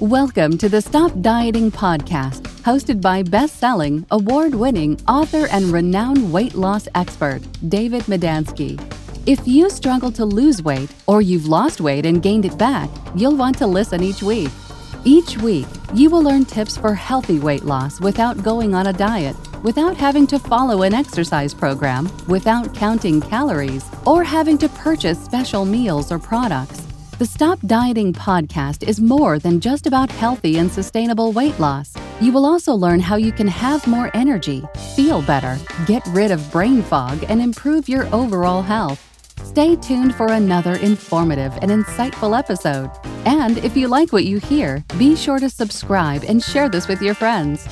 Welcome to the Stop Dieting Podcast, hosted by best selling, award winning author and renowned weight loss expert, David Medansky. If you struggle to lose weight or you've lost weight and gained it back, you'll want to listen each week. Each week, you will learn tips for healthy weight loss without going on a diet, without having to follow an exercise program, without counting calories, or having to purchase special meals or products. The Stop Dieting podcast is more than just about healthy and sustainable weight loss. You will also learn how you can have more energy, feel better, get rid of brain fog, and improve your overall health. Stay tuned for another informative and insightful episode. And if you like what you hear, be sure to subscribe and share this with your friends.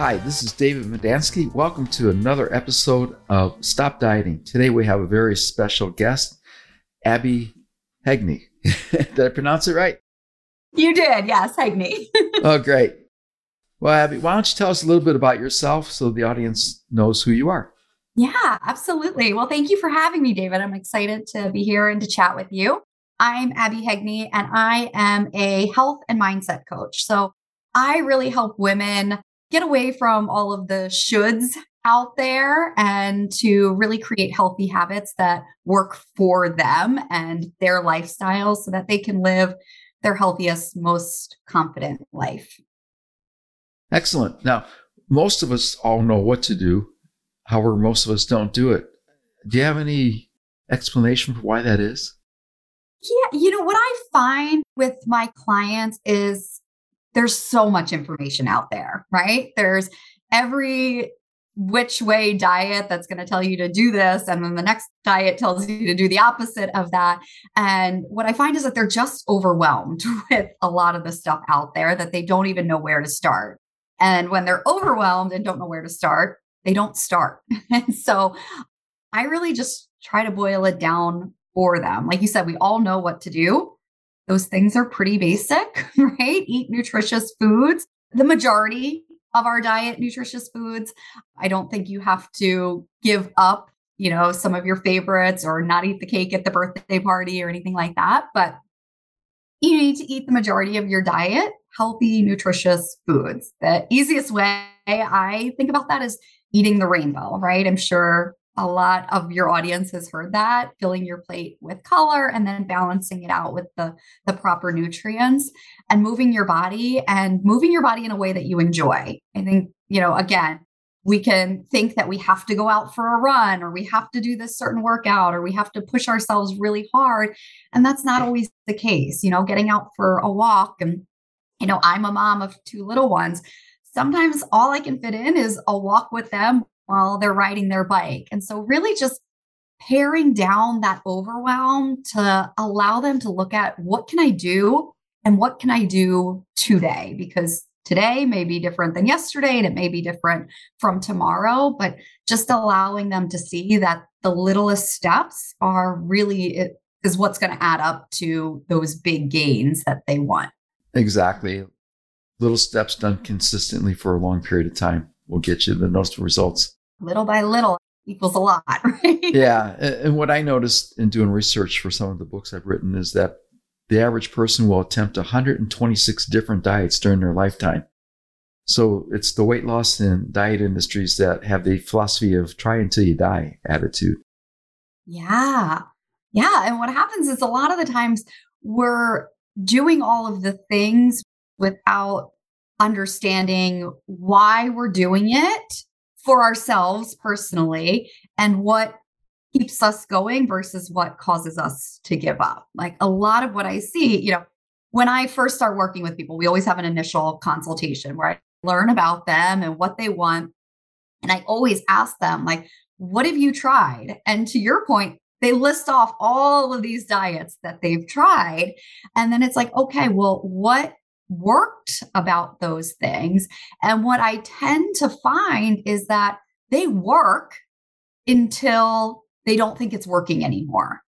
Hi, this is David Medansky. Welcome to another episode of Stop Dieting. Today we have a very special guest, Abbey Heagney. did I pronounce it right? You did, yes, Heagney. oh, great. Well, Abbey, why don't you tell us a little bit about yourself so the audience knows who you are? Yeah, absolutely. Well, thank you for having me, David. I'm excited to be here and to chat with you. I'm Abbey Heagney, and I am a health and mindset coach. So I really help women get away from all of the shoulds out there and to really create healthy habits that work for them and their lifestyle so that they can live their healthiest, most confident life. Excellent. Now, most of us all know what to do. However, most of us don't do it. Do you have any explanation for why that is? Yeah, you know, what I find with my clients is there's so much information out there, right? There's every which way diet that's going to tell you to do this. And then the next diet tells you to do the opposite of that. And what I find is that they're just overwhelmed with a lot of the stuff out there that they don't even know where to start. And when they're overwhelmed and don't know where to start, they don't start. and so I really just try to boil it down for them. Like you said, we all know what to do. Those things are pretty basic, right? Eat nutritious foods. The majority of our diet, nutritious foods. I don't think you have to give up, you know, some of your favorites or not eat the cake at the birthday party or anything like that. But you need to eat the majority of your diet healthy, nutritious foods. The easiest way I think about that is eating the rainbow, right? I'm sure a lot of your audience has heard that filling your plate with color and then balancing it out with the the proper nutrients and moving your body and moving your body in a way that you enjoy. I think you know again we can think that we have to go out for a run or we have to do this certain workout or we have to push ourselves really hard and that's not always the case you know getting out for a walk and you know i'm a mom of two little ones. Sometimes all I can fit in is a walk with them while they're riding their bike. And so, really, just paring down that overwhelm to allow them to look at what can I do and what can I do today? Because today may be different than yesterday and it may be different from tomorrow, but just allowing them to see that the littlest steps are really it is what's going to add up to those big gains that they want. Exactly. Little steps done consistently for a long period of time will get you the noticeable results little by little equals a lot, right? Yeah. And what I noticed in doing research for some of the books I've written is that the average person will attempt 126 different diets during their lifetime. So it's the weight loss and diet industries that have the philosophy of try until you die attitude. Yeah. Yeah. And what happens is a lot of the times we're doing all of the things without understanding why we're doing it for ourselves personally and what keeps us going versus what causes us to give up. Like a lot of what I see, you know, when I first start working with people, we always have an initial consultation where I learn about them and what they want. And I always ask them, like, what have you tried? And to your point, they list off all of these diets that they've tried. And then it's like, okay, well, what worked about those things. And what I tend to find is that they work until they don't think it's working anymore.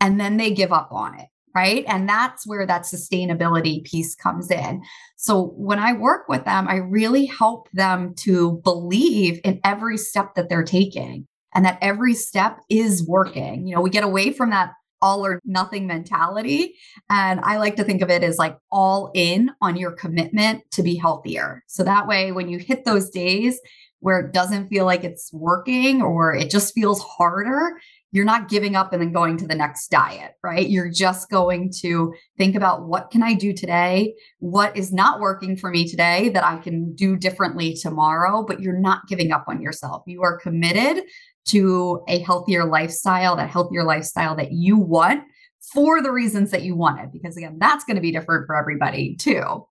And then they give up on it. Right. And that's where that sustainability piece comes in. So when I work with them, I really help them to believe in every step that they're taking and that every step is working. You know, we get away from that all or nothing mentality. And I like to think of it as like all in on your commitment to be healthier. So that way, when you hit those days where it doesn't feel like it's working or it just feels harder, you're not giving up and then going to the next diet, right? You're just going to think about what can I do today? What is not working for me today that I can do differently tomorrow? But you're not giving up on yourself. You are committed to a healthier lifestyle, that healthier lifestyle that you want for the reasons that you want it. Because again, that's going to be different for everybody too.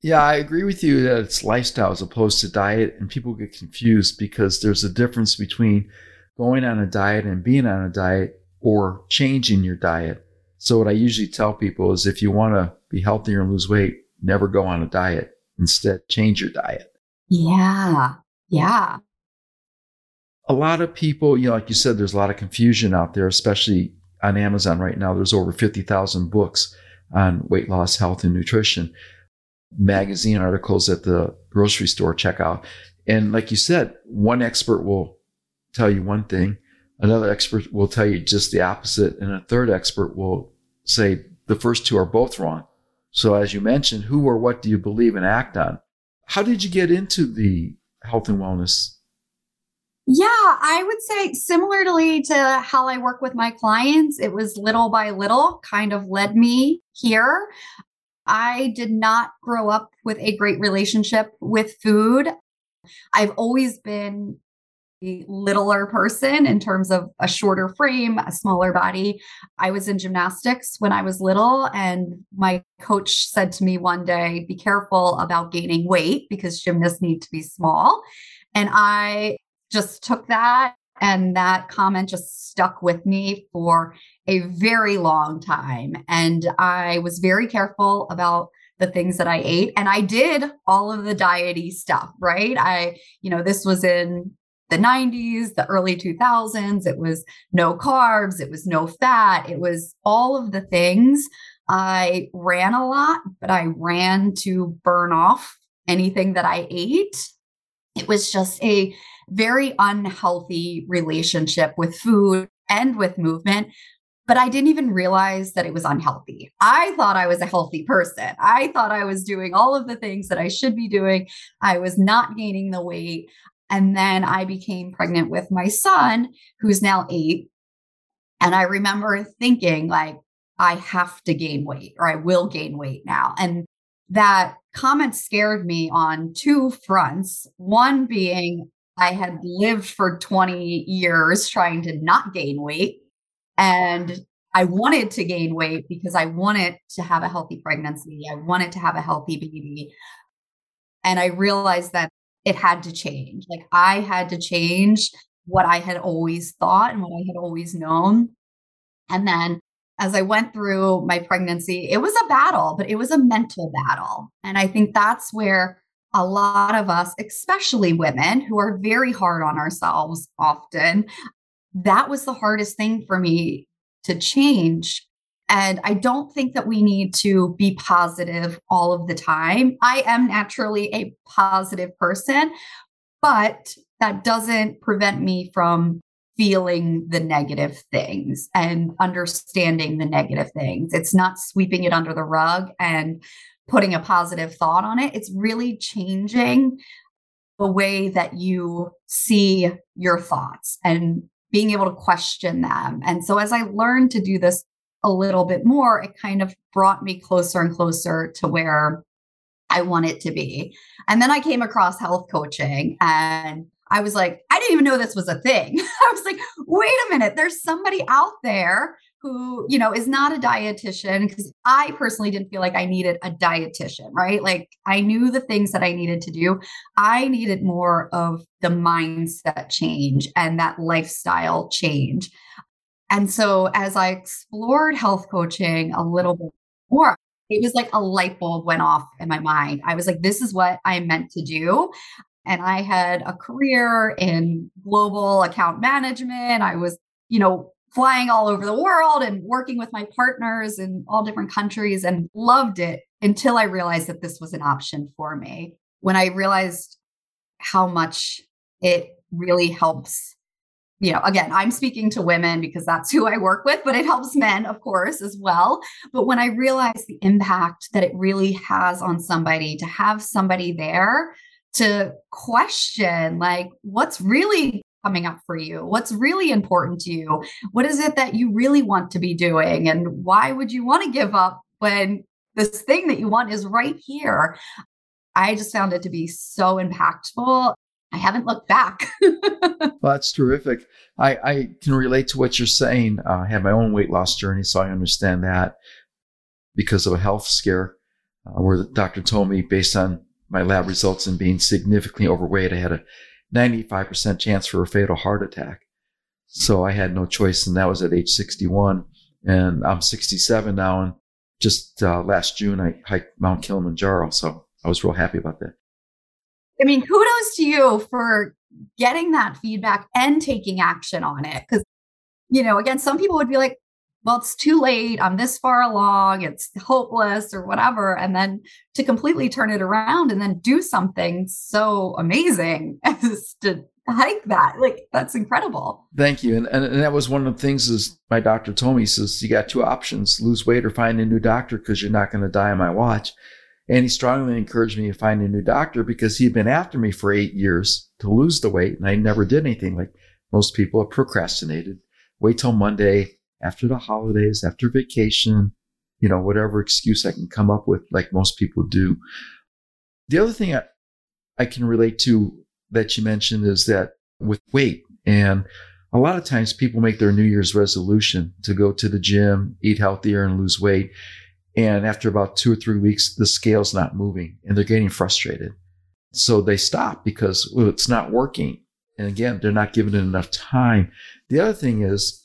Yeah, I agree with you that it's lifestyle as opposed to diet, and people get confused because there's a difference between going on a diet and being on a diet or changing your diet. So what I usually tell people is if you want to be healthier and lose weight, never go on a diet. Instead, change your diet. Yeah. Yeah. A lot of people, you know, like you said, there's a lot of confusion out there, especially on Amazon right now. There's over 50,000 books on weight loss, health, and nutrition, magazine articles at the grocery store checkout. And like you said, one expert will tell you one thing, another expert will tell you just the opposite, and a third expert will say the first two are both wrong. So, as you mentioned, who or what do you believe and act on? How did you get into the health and wellness? Yeah, I would say similarly to how I work with my clients, it was little by little kind of led me here. I did not grow up with a great relationship with food. I've always been a littler person in terms of a shorter frame, a smaller body. I was in gymnastics when I was little, and my coach said to me one day, Be careful about gaining weight because gymnasts need to be small. And I just took that, and that comment just stuck with me for a very long time. And I was very careful about the things that I ate. And I did all of the diety stuff, right? I, you know, this was in the 90s, the early 2000s. It was no carbs, it was no fat, it was all of the things. I ran a lot, but I ran to burn off anything that I ate. It was just a very unhealthy relationship with food and with movement. But I didn't even realize that it was unhealthy. I thought I was a healthy person. I thought I was doing all of the things that I should be doing. I was not gaining the weight. And then I became pregnant with my son, who's now eight. And I remember thinking, like, I have to gain weight or I will gain weight now. And that comment scared me on two fronts. One being, I had lived for 20 years trying to not gain weight. And I wanted to gain weight because I wanted to have a healthy pregnancy. I wanted to have a healthy baby. And I realized that it had to change. Like I had to change what I had always thought and what I had always known. And then as I went through my pregnancy, it was a battle, but it was a mental battle. And I think that's where a lot of us, especially women who are very hard on ourselves often, that was the hardest thing for me to change and I don't think that we need to be positive all of the time. I am naturally a positive person, but that doesn't prevent me from feeling the negative things and understanding the negative things. It's not sweeping it under the rug and putting a positive thought on it. It's really changing the way that you see your thoughts and being able to question them. And so as I learned to do this a little bit more, it kind of brought me closer and closer to where I want it to be. And then I came across health coaching and I was like, I didn't even know this was a thing. I was like, wait a minute, there's somebody out there who, you know, is not a dietitian because I personally didn't feel like I needed a dietitian, right? Like I knew the things that I needed to do. I needed more of the mindset change and that lifestyle change. And so as I explored health coaching a little bit more, it was like a light bulb went off in my mind. I was like, this is what I'm meant to do. And I had a career in global account management. I was, you know, flying all over the world and working with my partners in all different countries and loved it until I realized that this was an option for me. When I realized how much it really helps you know, again, I'm speaking to women because that's who I work with, but it helps men, of course, as well. But when I realized the impact that it really has on somebody to have somebody there to question, like, what's really coming up for you? What's really important to you? What is it that you really want to be doing? And why would you want to give up when this thing that you want is right here? I just found it to be so impactful. I haven't looked back. well, that's terrific. I, I can relate to what you're saying. Uh, I had my own weight loss journey, so I understand that because of a health scare uh, where the doctor told me, based on my lab results and being significantly overweight, I had a 95% chance for a fatal heart attack. So I had no choice, and that was at age 61. And I'm 67 now, and just uh, last June I hiked Mount Kilimanjaro, so I was real happy about that. I mean, kudos to you for getting that feedback and taking action on it. Because, you know, again, some people would be like, well, it's too late. I'm this far along. It's hopeless or whatever. And then to completely turn it around and then do something so amazing as to hike that. Like, that's incredible. Thank you. And, and, and that was one of the things is my doctor told me, he says, you got two options, lose weight or find a new doctor because you're not going to die on my watch. And he strongly encouraged me to find a new doctor because he had been after me for eight years to lose the weight. And I never did anything like most people have procrastinated. Wait till Monday after the holidays, after vacation, you know, whatever excuse I can come up with, like most people do. The other thing I, I can relate to that you mentioned is that with weight and a lot of times people make their New Year's resolution to go to the gym, eat healthier and lose weight. And after about two or three weeks, the scale's not moving and they're getting frustrated. So they stop because well, it's not working. And again, they're not giving it enough time. The other thing is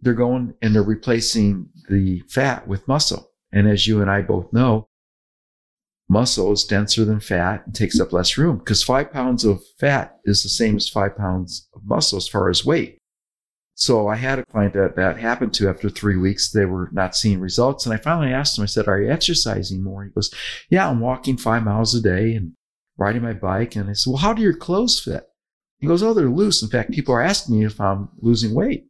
they're going and they're replacing the fat with muscle. And as you and I both know, muscle is denser than fat and takes up less room because five pounds of fat is the same as five pounds of muscle as far as weight. So I had a client that that happened to after three weeks. They were not seeing results. And I finally asked him, I said, Are you exercising more? He goes, Yeah, I'm walking five miles a day and riding my bike. And I said, Well, how do your clothes fit? He goes, Oh, they're loose. In fact, people are asking me if I'm losing weight.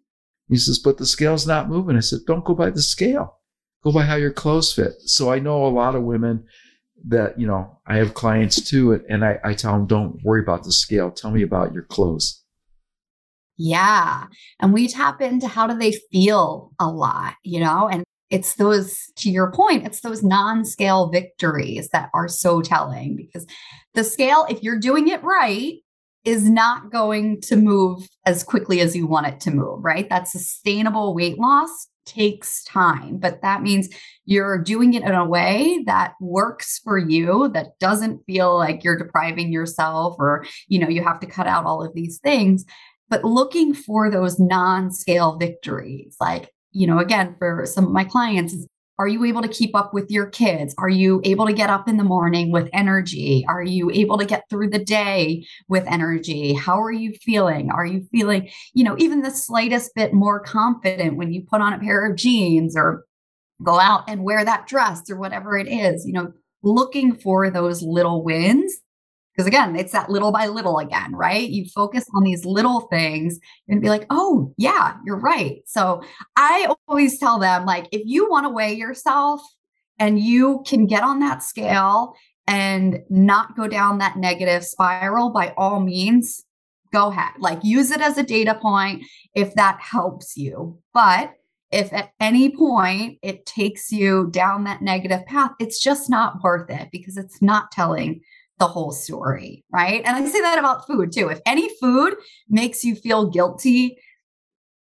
He says, But the scale's not moving. I said, Don't go by the scale. Go by how your clothes fit. So I know a lot of women that, you know, I have clients too, and I, I tell them, Don't worry about the scale. Tell me about your clothes. Yeah. And we tap into how do they feel a lot, you know? And it's those, to your point, it's those non scale victories that are so telling because the scale, if you're doing it right, is not going to move as quickly as you want it to move, right? That sustainable weight loss takes time, but that means you're doing it in a way that works for you, that doesn't feel like you're depriving yourself or, you know, you have to cut out all of these things but looking for those non-scale victories like you know again for some of my clients are you able to keep up with your kids? Are you able to get up in the morning with energy? Are you able to get through the day with energy? How are you feeling? Are you feeling you know even the slightest bit more confident when you put on a pair of jeans or go out and wear that dress or whatever it is you know looking for those little wins because again, it's that little by little again, right? You focus on these little things and be like, oh, yeah, you're right. So I always tell them, like, if you want to weigh yourself and you can get on that scale and not go down that negative spiral, by all means, go ahead. Like, use it as a data point if that helps you. But if at any point it takes you down that negative path, it's just not worth it because it's not telling the whole story, right? And I say that about food too. If any food makes you feel guilty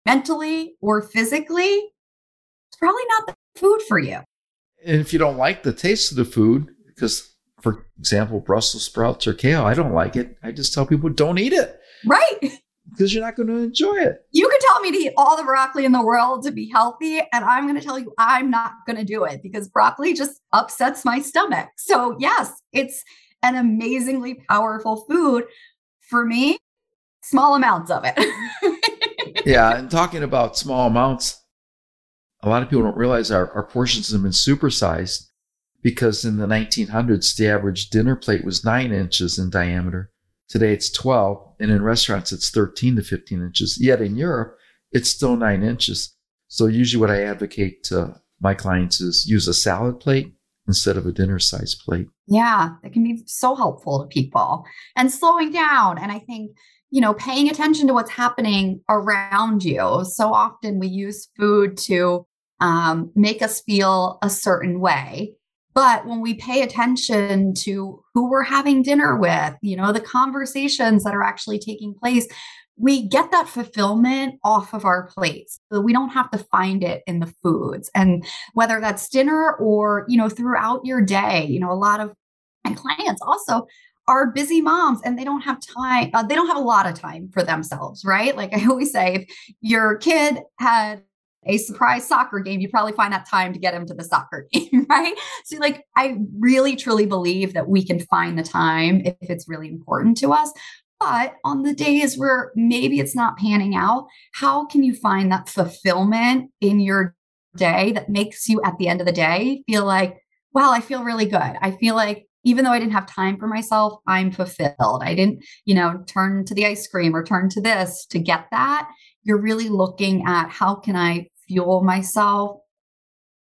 mentally or physically, it's probably not the food for you. And if you don't like the taste of the food, because for example, Brussels sprouts or kale, I don't like it. I just tell people don't eat it. Right. Because you're not going to enjoy it. You could tell me to eat all the broccoli in the world to be healthy, and I'm going to tell you I'm not going to do it because broccoli just upsets my stomach. So, yes, it's an amazingly powerful food. For me, small amounts of it. yeah. And talking about small amounts, a lot of people don't realize our, our portions have been supersized because in the 1900s, the average dinner plate was nine inches in diameter. Today it's 12, and in restaurants it's 13 to 15 inches. Yet in Europe, it's still nine inches. So usually what I advocate to my clients is use a salad plate instead of a dinner size plate. Yeah, that can be so helpful to people and slowing down. And I think, you know, paying attention to what's happening around you. So often we use food to um, make us feel a certain way. But when we pay attention to who we're having dinner with, you know, the conversations that are actually taking place, we get that fulfillment off of our plates. So we don't have to find it in the foods. And whether that's dinner or, you know, throughout your day, you know, a lot of my clients also are busy moms and they don't have time uh, they don't have a lot of time for themselves right like i always say if your kid had a surprise soccer game, you probably find that time to get him to the soccer game, right? So, like, I really truly believe that we can find the time if it's really important to us. But on the days where maybe it's not panning out, how can you find that fulfillment in your day that makes you at the end of the day feel like, wow, I feel really good. I feel like even though I didn't have time for myself, I'm fulfilled. I didn't, you know, turn to the ice cream or turn to this to get that you're really looking at how can I fuel myself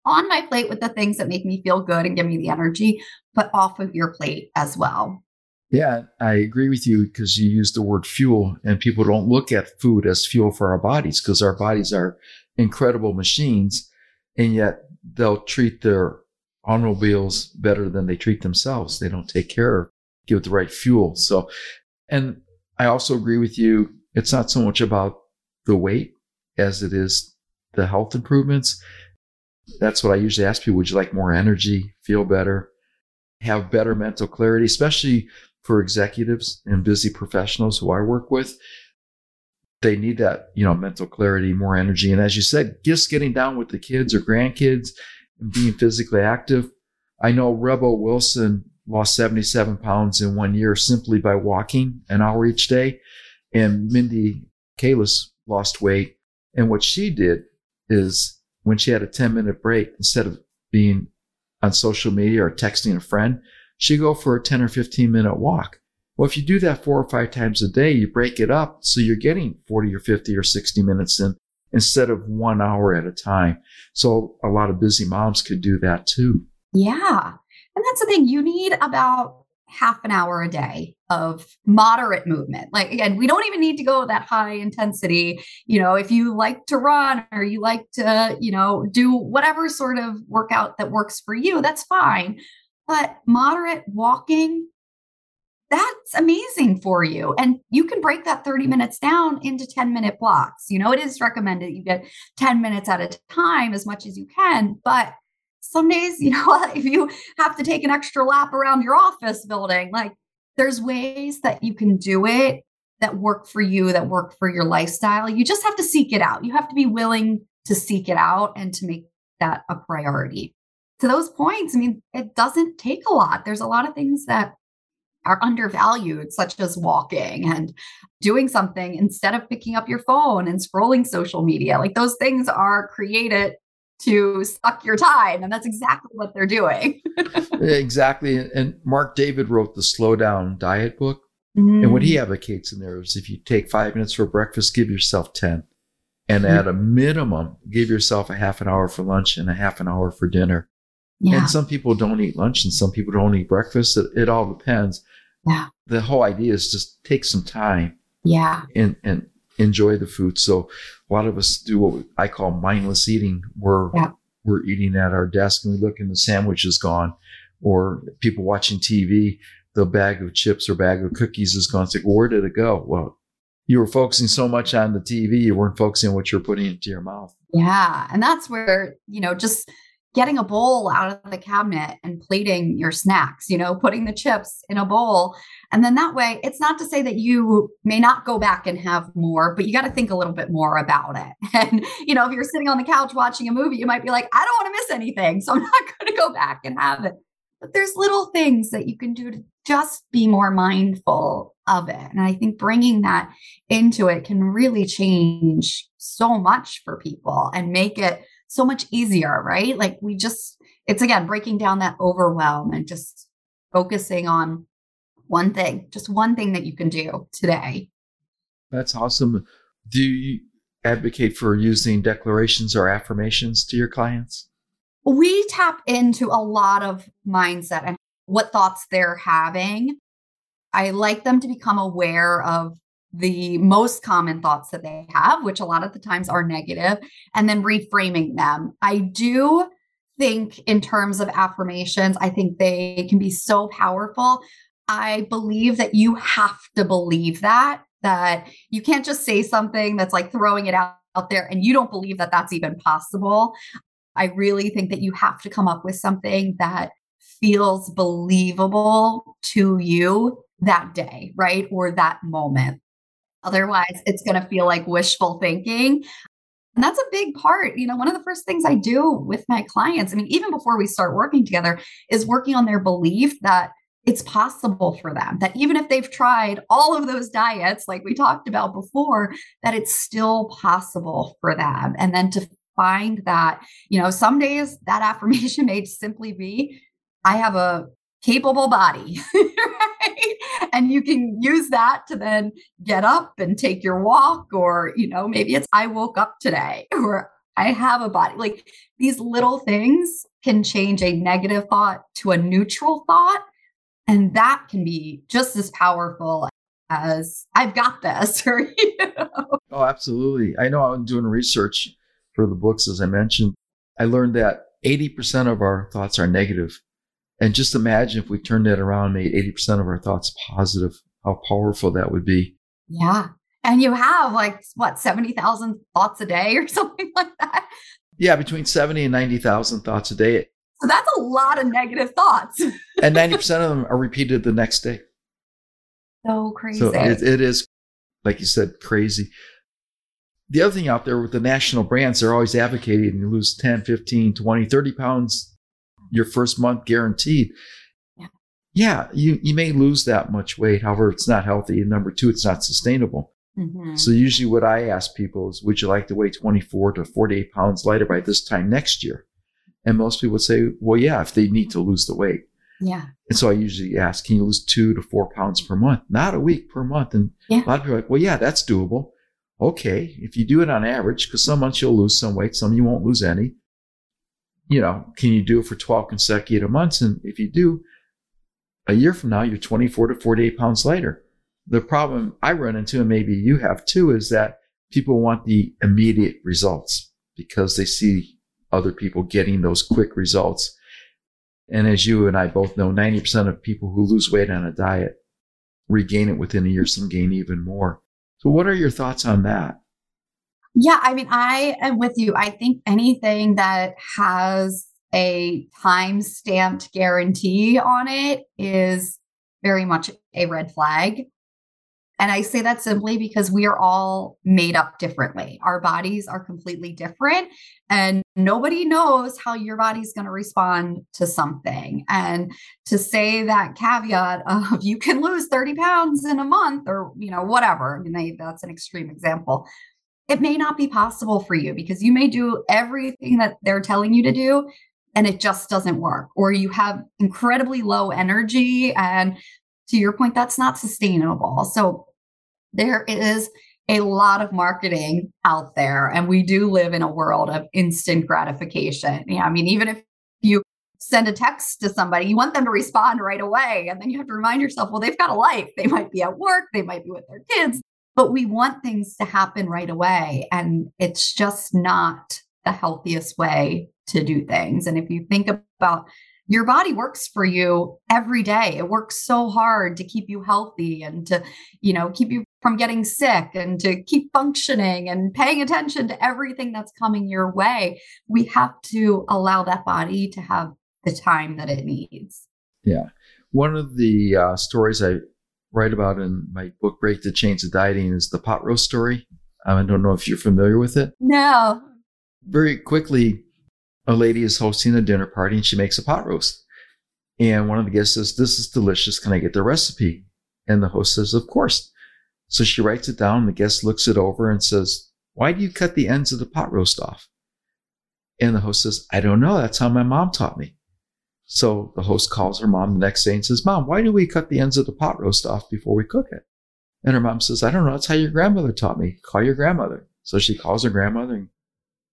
on my plate with the things that make me feel good and give me the energy, but off of your plate as well. Yeah, I agree with you because you use the word fuel, and people don't look at food as fuel for our bodies because our bodies are incredible machines, and yet they'll treat their automobiles better than they treat themselves. They don't take care of, give it the right fuel. So, and I also agree with you. It's not so much about the weight as it is the health improvements. That's what I usually ask people. Would you like more energy, feel better, have better mental clarity, especially for executives and busy professionals who I work with? They need that, you know, mental clarity, more energy. And as you said, just getting down with the kids or grandkids and being physically active. I know Rebel Wilson lost 77 pounds in one year simply by walking an hour each day. And Mindy Kaling lost weight. And what she did is when she had a 10 minute break, instead of being on social media or texting a friend, she'd go for a 10 or 15 minute walk. Well, if you do that four or five times a day, you break it up. So you're getting 40 or 50 or 60 minutes in instead of one hour at a time. So a lot of busy moms could do that too. Yeah. And that's the thing. You need about half an hour a day of moderate movement. Like again, we don't even need to go that high intensity. You know, if you like to run or you like to, you know, do whatever sort of workout that works for you, that's fine. But moderate walking, that's amazing for you. And you can break that 30 minutes down into 10 minute blocks. You know, it is recommended you get 10 minutes at a time as much as you can, but some days, you know, if you have to take an extra lap around your office building, like there's ways that you can do it that work for you, that work for your lifestyle. You just have to seek it out. You have to be willing to seek it out and to make that a priority. To those points, I mean, it doesn't take a lot. There's a lot of things that are undervalued, such as walking and doing something instead of picking up your phone and scrolling social media. Like those things are created to suck your time. And that's exactly what they're doing. exactly. And Marc David wrote the Slow Down Diet book. Mm. And what he mm. advocates in there is if you take five minutes for breakfast, give yourself 10. And mm. at a minimum, give yourself a half an hour for lunch and a half an hour for dinner. Yeah. And some people don't eat lunch and some people don't eat breakfast. It, it all depends. Yeah. The whole idea is just take some time. Yeah. And, and enjoy the food. So a lot of us do what I call mindless eating. We're yeah. we're eating at our desk and we look and the sandwich is gone, or people watching TV, the bag of chips or bag of cookies is gone. It's like, where did it go? Well, you were focusing so much on the TV, you weren't focusing on what you're putting into your mouth. Yeah, and that's where you know just getting a bowl out of the cabinet and plating your snacks, you know, putting the chips in a bowl. And then that way, it's not to say that you may not go back and have more, but you got to think a little bit more about it. And, you know, if you're sitting on the couch watching a movie, you might be like, I don't want to miss anything. So I'm not going to go back and have it. But there's little things that you can do to just be more mindful of it. And I think bringing that into it can really change so much for people and make it so much easier, right? Like we just, it's again breaking down that overwhelm and just focusing on One thing, just one thing that you can do today. That's awesome. Do you advocate for using declarations or affirmations to your clients? We tap into a lot of mindset and what thoughts they're having. I like them to become aware of the most common thoughts that they have, which a lot of the times are negative, and then reframing them. I do think, in terms of affirmations, I think they can be so powerful. I believe that you have to believe that, that you can't just say something that's like throwing it out, out there and you don't believe that that's even possible. I really think that you have to come up with something that feels believable to you that day, right? Or that moment. Otherwise, it's going to feel like wishful thinking. And that's a big part. You know, one of the first things I do with my clients, I mean, even before we start working together, is working on their belief that it's possible for them, that even if they've tried all of those diets, like we talked about before, that it's still possible for them. And then to find that, you know, some days that affirmation may simply be, I have a capable body, right? And you can use that to then get up and take your walk, or, you know, maybe it's I woke up today, or I have a body. Like these little things can change a negative thought to a neutral thought. And that can be just as powerful as I've got this. Or, you know. Oh, absolutely. I know I'm doing research for the books, as I mentioned. I learned that 80% of our thoughts are negative and just imagine if we turned that around, and made 80% of our thoughts positive, how powerful that would be. Yeah. And you have like what, 70,000 thoughts a day or something like that? Yeah, between 70 and 90,000 thoughts a day. So that's a lot of negative thoughts. and 90% of them are repeated the next day. So crazy. So it, it is, like you said, crazy. The other thing out there with the national brands, they're always advocating you lose 10, 15, 20, 30 pounds your first month guaranteed. Yeah. yeah, you, you may lose that much weight. However, it's not healthy. And number two, it's not sustainable. Mm-hmm. So usually what I ask people is, would you like to weigh 24 to 48 pounds lighter by this time next year? And most people would say, well, yeah, if they need to lose the weight. Yeah. And so I usually ask, can you lose two to four pounds per month? Not a week per month. And yeah. a lot of people are like, well, yeah, that's doable. Okay. If you do it on average, because some months you'll lose some weight, some you won't lose any you know, can you do it for 12 consecutive months? And if you do, a year from now, you're 24 to 48 pounds lighter. The problem I run into, and maybe you have too, is that people want the immediate results because they see other people getting those quick results. And as you and I both know, 90% of people who lose weight on a diet regain it within a year, some gain even more. So, what are your thoughts on that? Yeah, I mean, I am with you. I think anything that has a time stamped guarantee on it is very much a red flag. And I say that simply because we are all made up differently. Our bodies are completely different, and nobody knows how your body's going to respond to something. And to say that caveat of you can lose 30 pounds in a month or, you know, whatever, I mean, they, that's an extreme example it may not be possible for you because you may do everything that they're telling you to do and it just doesn't work or you have incredibly low energy and to your point that's not sustainable. So there is a lot of marketing out there and we do live in a world of instant gratification. Yeah i mean even if you send a text to somebody you want them to respond right away and then you have to remind yourself well they've got a life. They might be at work. They might be with their kids but we want things to happen right away. And it's just not the healthiest way to do things. And if you think about your body works for you every day. It works so hard to keep you healthy and to, you know, keep you from getting sick and to keep functioning and paying attention to everything that's coming your way. We have to allow that body to have the time that it needs. Yeah. One of the uh, stories I write about in my book, Break the Chains of Dieting, is the pot roast story. Um, I don't know if you're familiar with it. No. Very quickly, a lady is hosting a dinner party and she makes a pot roast. And one of the guests says, This is delicious. Can I get the recipe? And the host says, Of course. So she writes it down. The guest looks it over and says, Why do you cut the ends of the pot roast off? And the host says, I don't know. That's how my mom taught me. So the host calls her mom the next day and says, Mom, why do we cut the ends of the pot roast off before we cook it? And her mom says, I don't know. That's how your grandmother taught me. Call your grandmother. So she calls her grandmother and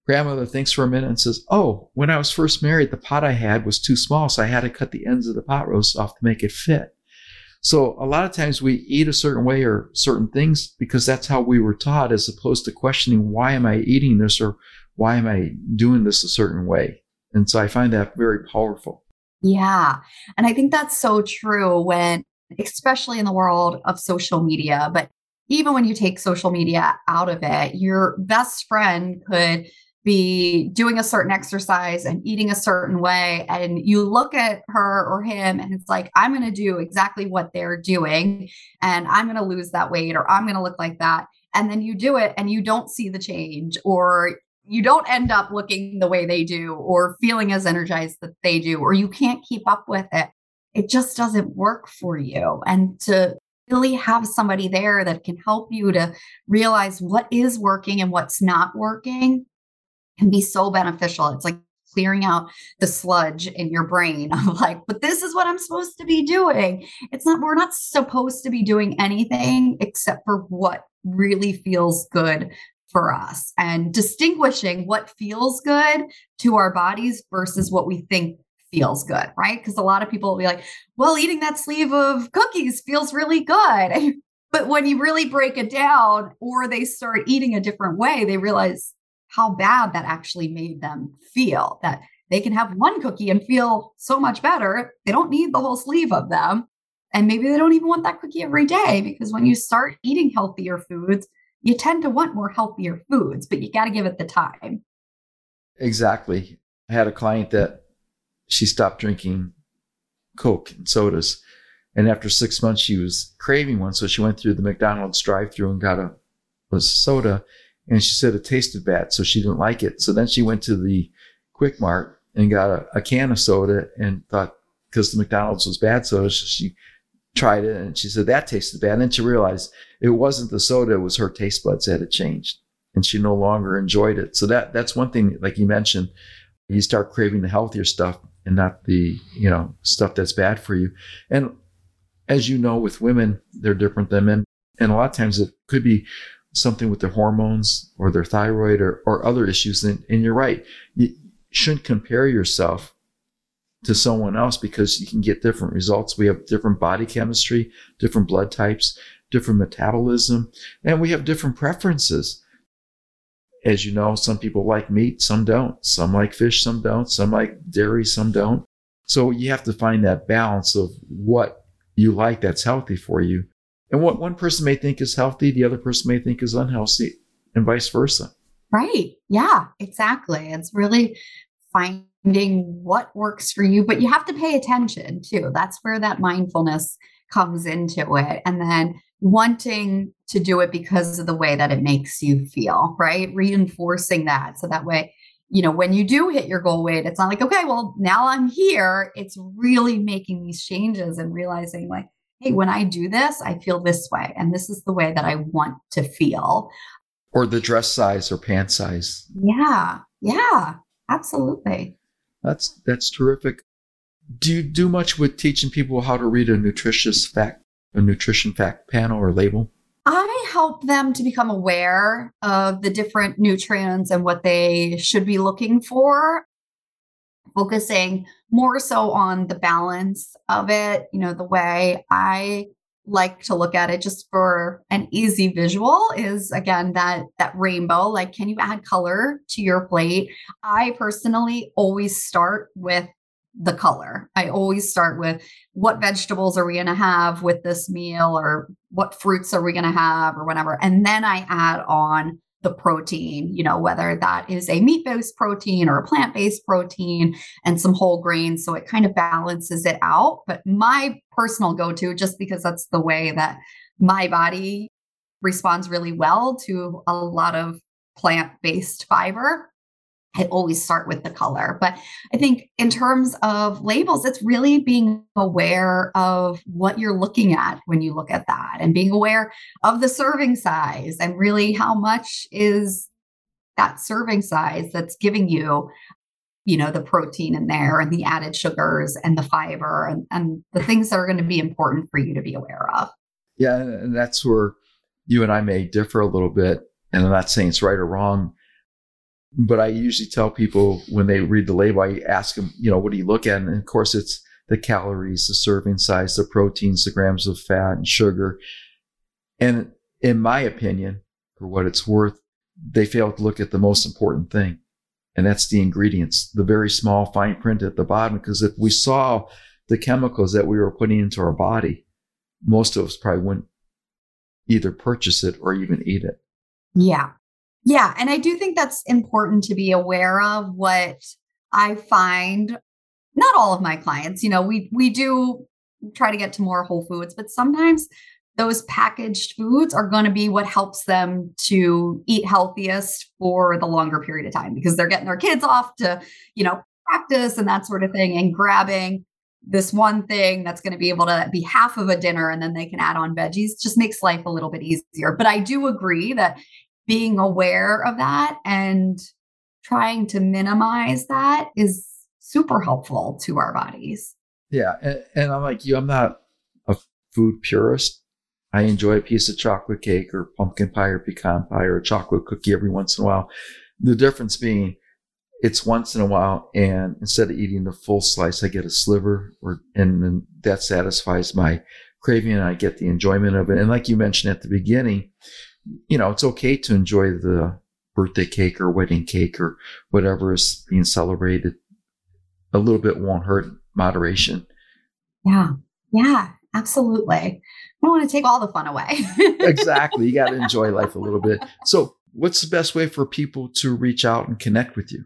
grandmother thinks for a minute and says, Oh, when I was first married, the pot I had was too small. So I had to cut the ends of the pot roast off to make it fit. So a lot of times we eat a certain way or certain things because that's how we were taught as opposed to questioning why am I eating this or why am I doing this a certain way? And so I find that very powerful. Yeah. And I think that's so true when, especially in the world of social media, but even when you take social media out of it, your best friend could be doing a certain exercise and eating a certain way. And you look at her or him and it's like, I'm going to do exactly what they're doing and I'm going to lose that weight or I'm going to look like that. And then you do it and you don't see the change or you don't end up looking the way they do or feeling as energized that they do, or you can't keep up with it. It just doesn't work for you. And to really have somebody there that can help you to realize what is working and what's not working can be so beneficial. It's like clearing out the sludge in your brain of like, but this is what I'm supposed to be doing. It's not, we're not supposed to be doing anything except for what really feels good for us and distinguishing what feels good to our bodies versus what we think feels good, right? Because a lot of people will be like, well, eating that sleeve of cookies feels really good. but when you really break it down or they start eating a different way, they realize how bad that actually made them feel that they can have one cookie and feel so much better. They don't need the whole sleeve of them. And maybe they don't even want that cookie every day because when you start eating healthier foods, you tend to want more healthier foods, but you got to give it the time. Exactly. I had a client that she stopped drinking Coke and sodas. And after six months, she was craving one. So she went through the McDonald's drive through and got a, a soda. And she said it tasted bad. So she didn't like it. So then she went to the Quick Mart and got a, a can of soda and thought, because the McDonald's was bad soda, so she tried it and she said that tasted bad. And then she realized it wasn't the soda, it was her taste buds that had changed and she no longer enjoyed it. So that that's one thing, like you mentioned, you start craving the healthier stuff and not the, you know, stuff that's bad for you. And as you know, with women, they're different than men. And a lot of times it could be something with their hormones or their thyroid or, or other issues. And, and you're right. You shouldn't compare yourself to someone else because you can get different results. We have different body chemistry, different blood types, different metabolism, and we have different preferences. As you know, some people like meat, some don't. Some like fish, some don't. Some like dairy, some don't. So you have to find that balance of what you like that's healthy for you. And what one person may think is healthy, the other person may think is unhealthy, and vice versa. Right. Yeah, exactly. It's really finding what works for you, but you have to pay attention too. That's where that mindfulness comes into it. And then wanting to do it because of the way that it makes you feel, right? Reinforcing that. So that way, you know, when you do hit your goal weight, it's not like, okay, well, now I'm here. It's really making these changes and realizing, like, hey, when I do this, I feel this way. And this is the way that I want to feel. Or the dress size or pant size. Yeah. Yeah. Absolutely. That's that's terrific. Do you do much with teaching people how to read a nutritious fact, a nutrition fact panel or label? I help them to become aware of the different nutrients and what they should be looking for, focusing more so on the balance of it. You know, the way I like to look at it just for an easy visual is again that that rainbow. Like can you add color to your plate? I personally always start with the color. I always start with what vegetables are we going to have with this meal or what fruits are we going to have or whatever. And then i add on the protein, you know, whether that is a meat based protein or a plant based protein and some whole grains. So it kind of balances it out. But my personal go to, just because that's the way that my body responds really well to a lot of plant based fiber, I always start with the color. But I think in terms of labels, it's really being aware of what you're looking at when you look at that and being aware of the serving size and really how much is that serving size that's giving you you know, the protein in there and the added sugars and the fiber and, and the things that are going to be important for you to be aware of. Yeah. And that's where you and I may differ a little bit. And I'm not saying it's right or wrong, but I usually tell people when they read the label, I ask them, you know, what do you look at? And of course, it's the calories, the serving size, the proteins, the grams of fat and sugar. And in my opinion, for what it's worth, they fail to look at the most important thing. And that's the ingredients, the very small fine print at the bottom. Because if we saw the chemicals that we were putting into our body, most of us probably wouldn't either purchase it or even eat it. Yeah. Yeah. And I do think that's important to be aware of what I find not all of my clients, you know, we we do try to get to more whole foods, but sometimes those packaged foods are going to be what helps them to eat healthiest for the longer period of time because they're getting their kids off to, you know, practice and that sort of thing and grabbing this one thing that's going to be able to be half of a dinner and then they can add on veggies just makes life a little bit easier. But I do agree that being aware of that and trying to minimize that is super helpful to our bodies. Yeah. And, and I'm like you, I'm not a food purist. I enjoy a piece of chocolate cake or pumpkin pie or pecan pie or a chocolate cookie every once in a while. The difference being it's once in a while and instead of eating the full slice, I get a sliver or, and then that satisfies my craving and I get the enjoyment of it. And like you mentioned at the beginning, you know, it's okay to enjoy the birthday cake or wedding cake or whatever is being celebrated. A little bit won't hurt moderation. Yeah. Yeah, absolutely. I don't want to take all the fun away. exactly. You got to enjoy life a little bit. So, what's the best way for people to reach out and connect with you?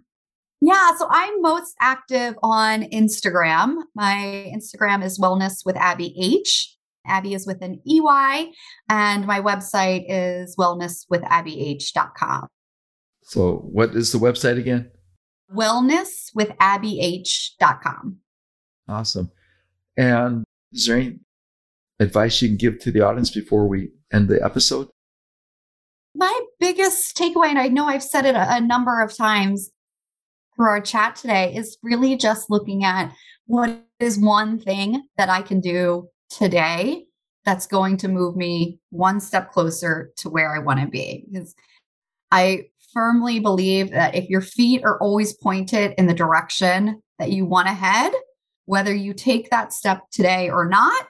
Yeah, so I'm most active on Instagram. My Instagram is Wellness with Abbey H. Abbey is with an EY, and my website is wellnesswithabbeyh.com. So, what is the website again? Wellnesswithabbeyh.com. Awesome. And is there any advice you can give to the audience before we end the episode? My biggest takeaway, and I know I've said it a, a number of times through our chat today, is really just looking at what is one thing that I can do today that's going to move me one step closer to where I want to be. Because I firmly believe that if your feet are always pointed in the direction that you want to head, whether you take that step today or not,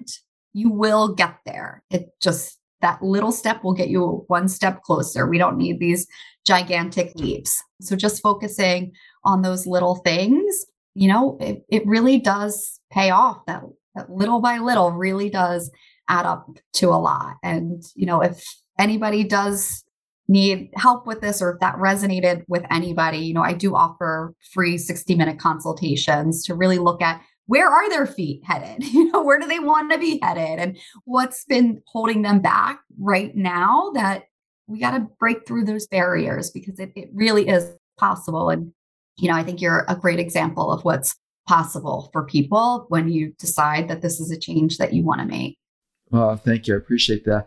you will get there. It just, that little step will get you one step closer. We don't need these gigantic leaps. So just focusing on those little things, you know, it, it really does pay off. That, that little by little really does add up to a lot. And, you know, if anybody does need help with this or if that resonated with anybody, you know, I do offer free 60 minute consultations to really look at where are their feet headed? You know, where do they want to be headed? And what's been holding them back right now that we got to break through those barriers because it, it really is possible. And, you know, I think you're a great example of what's possible for people when you decide that this is a change that you want to make. Well, thank you. I appreciate that.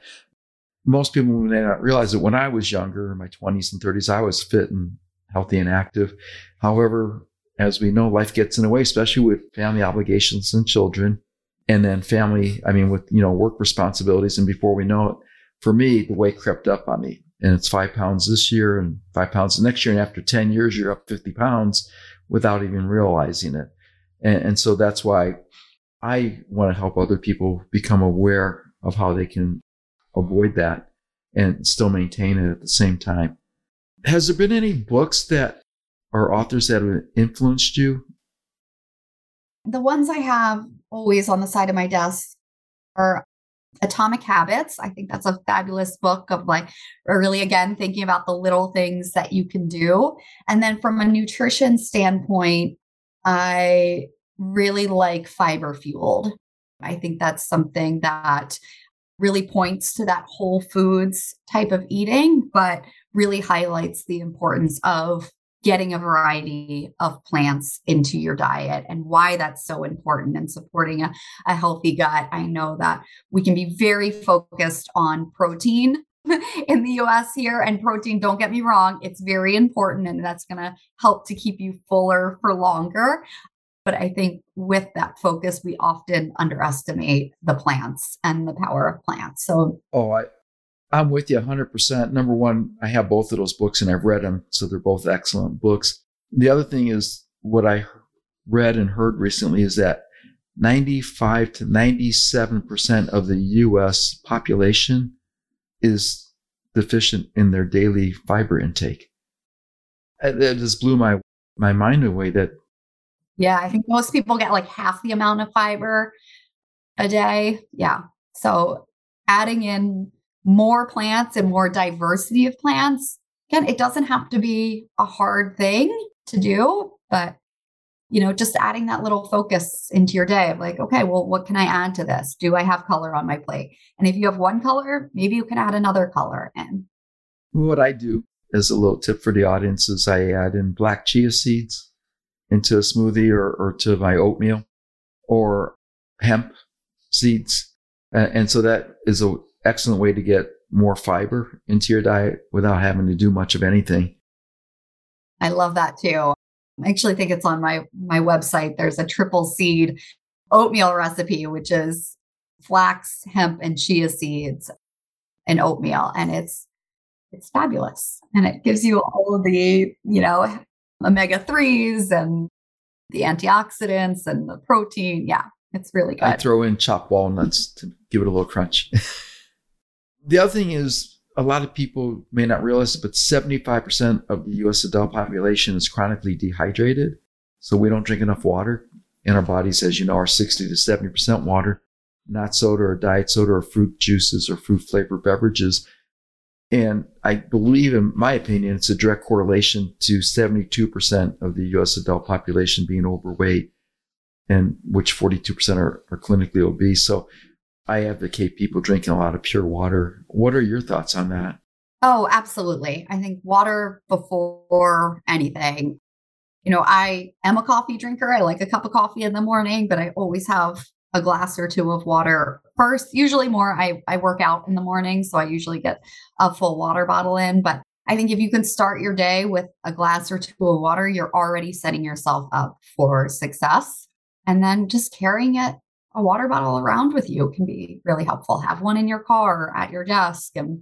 Most people may not realize that when I was younger, in my 20s and 30s, I was fit and healthy and active. However, as we know, life gets in the way, especially with family obligations and children. And then family, I mean, with, you know, work responsibilities. And before we know it, for me, the weight crept up on me. And it's five pounds this year and five pounds the next year. And after 10 years, you're up 50 pounds without even realizing it. And, and so that's why I want to help other people become aware of how they can avoid that and still maintain it at the same time. Has there been any books that are authors that have influenced you? The ones I have always on the side of my desk are Atomic Habits. I think that's a fabulous book of like really, again, thinking about the little things that you can do. And then from a nutrition standpoint, I really like Fiber Fueled. I think that's something that really points to that whole foods type of eating, but really highlights the importance of getting a variety of plants into your diet and why that's so important and supporting a, a healthy gut. I know that we can be very focused on protein in the US here. And protein, don't get me wrong, it's very important and that's going to help to keep you fuller for longer. But I think with that focus, we often underestimate the plants and the power of plants. So, oh, I, I'm with you 100%. Number one, I have both of those books and I've read them. So they're both excellent books. The other thing is what I read and heard recently is that 95 to 97% of the US population is deficient in their daily fiber intake. Uh, that just blew my, my mind away that. Yeah, I think most people get like half the amount of fiber a day. Yeah. So adding in more plants and more diversity of plants, again, it doesn't have to be a hard thing to do, but you know, just adding that little focus into your day of like, okay, well, what can I add to this? Do I have color on my plate? And if you have one color, maybe you can add another color in. What I do as a little tip for the audience is I add in black chia seeds into a smoothie or, or to my oatmeal or hemp seeds. And, and so that is an excellent way to get more fiber into your diet without having to do much of anything. I love that too. I actually think it's on my my website. There's a triple seed oatmeal recipe, which is flax, hemp, and chia seeds and oatmeal. And it's it's fabulous. And it gives you all of the, you know, omega threes and the antioxidants and the protein. Yeah, it's really good. I throw in chopped walnuts to give it a little crunch. the other thing is a lot of people may not realize it, but 75% of the US adult population is chronically dehydrated. So we don't drink enough water. And our bodies, as you know, are 60 to 70% water, not soda or diet soda or fruit juices or fruit flavored beverages. And I believe, in my opinion, it's a direct correlation to 72% of the US adult population being overweight and which 42% are, are clinically obese. So I advocate people drinking a lot of pure water. What are your thoughts on that? Oh, absolutely. I think water before anything. You know, I am a coffee drinker. I like a cup of coffee in the morning, but I always have a glass or two of water first. Usually more. I, I work out in the morning, so I usually get a full water bottle in. But I think if you can start your day with a glass or two of water, you're already setting yourself up for success. And then just carrying it a water bottle around with you can be really helpful. Have one in your car or at your desk and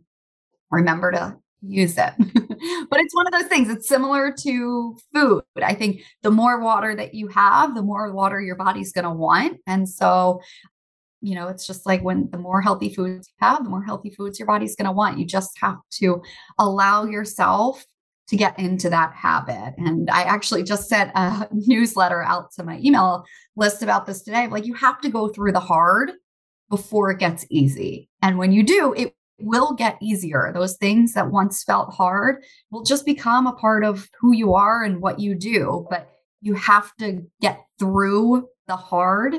remember to use it. but it's one of those things, it's similar to food. I think the more water that you have, the more water your body's going to want. And so, you know, it's just like when the more healthy foods you have, the more healthy foods your body's going to want. You just have to allow yourself to get into that habit. And I actually just sent a newsletter out to my email list about this today. Like, you have to go through the hard before it gets easy. And when you do, it will get easier. Those things that once felt hard will just become a part of who you are and what you do. But you have to get through the hard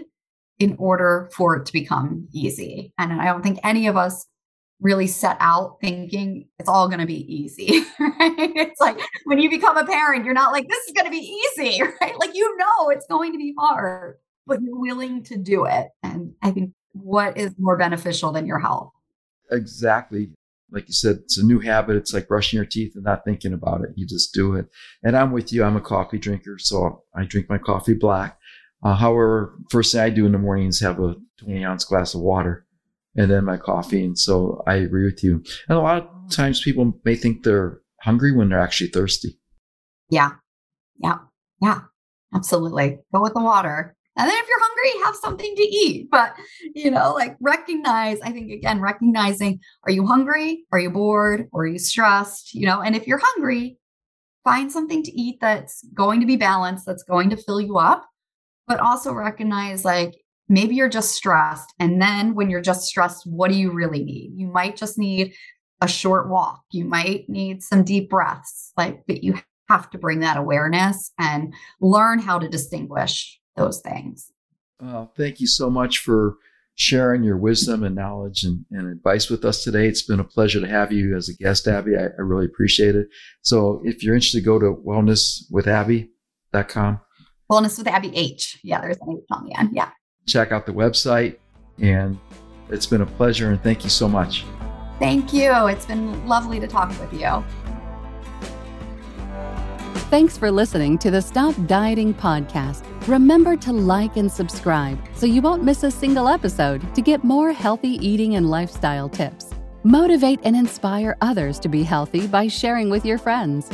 in order for it to become easy. And I don't think any of us really set out thinking it's all going to be easy. Right? It's like when you become a parent, you're not like, this is going to be easy, right? Like, you know, it's going to be hard, but you're willing to do it. And I think what is more beneficial than your health? Exactly. Like you said, it's a new habit. It's like brushing your teeth and not thinking about it. You just do it. And I'm with you. I'm a coffee drinker, so I drink my coffee black. Uh, however, first thing I do in the morning is have a 20 ounce glass of water and then my coffee. And so I agree with you. And a lot of times people may think they're hungry when they're actually thirsty. Yeah. Yeah. Yeah. Absolutely. Go with the water. And then if you're hungry, have something to eat. But, you know, like recognize, I think again, recognizing are you hungry? Are you bored? Or are you stressed? You know, and if you're hungry, find something to eat that's going to be balanced, that's going to fill you up. But also recognize like maybe you're just stressed. And then when you're just stressed, what do you really need? You might just need a short walk. You might need some deep breaths. Like, but you have to bring that awareness and learn how to distinguish those things. Uh, thank you so much for sharing your wisdom and knowledge and, and, advice with us today. It's been a pleasure to have you as a guest, Abbey. I, I really appreciate it. So if you're interested, go to wellnesswithabbey.com. Wellness with Abbey H. Yeah, there's an H on the end. Yeah check out the website. And it's been a pleasure and thank you so much. Thank you. It's been lovely to talk with you. Thanks for listening to the Stop Dieting podcast. Remember to like and subscribe so you won't miss a single episode to get more healthy eating and lifestyle tips. Motivate and inspire others to be healthy by sharing with your friends.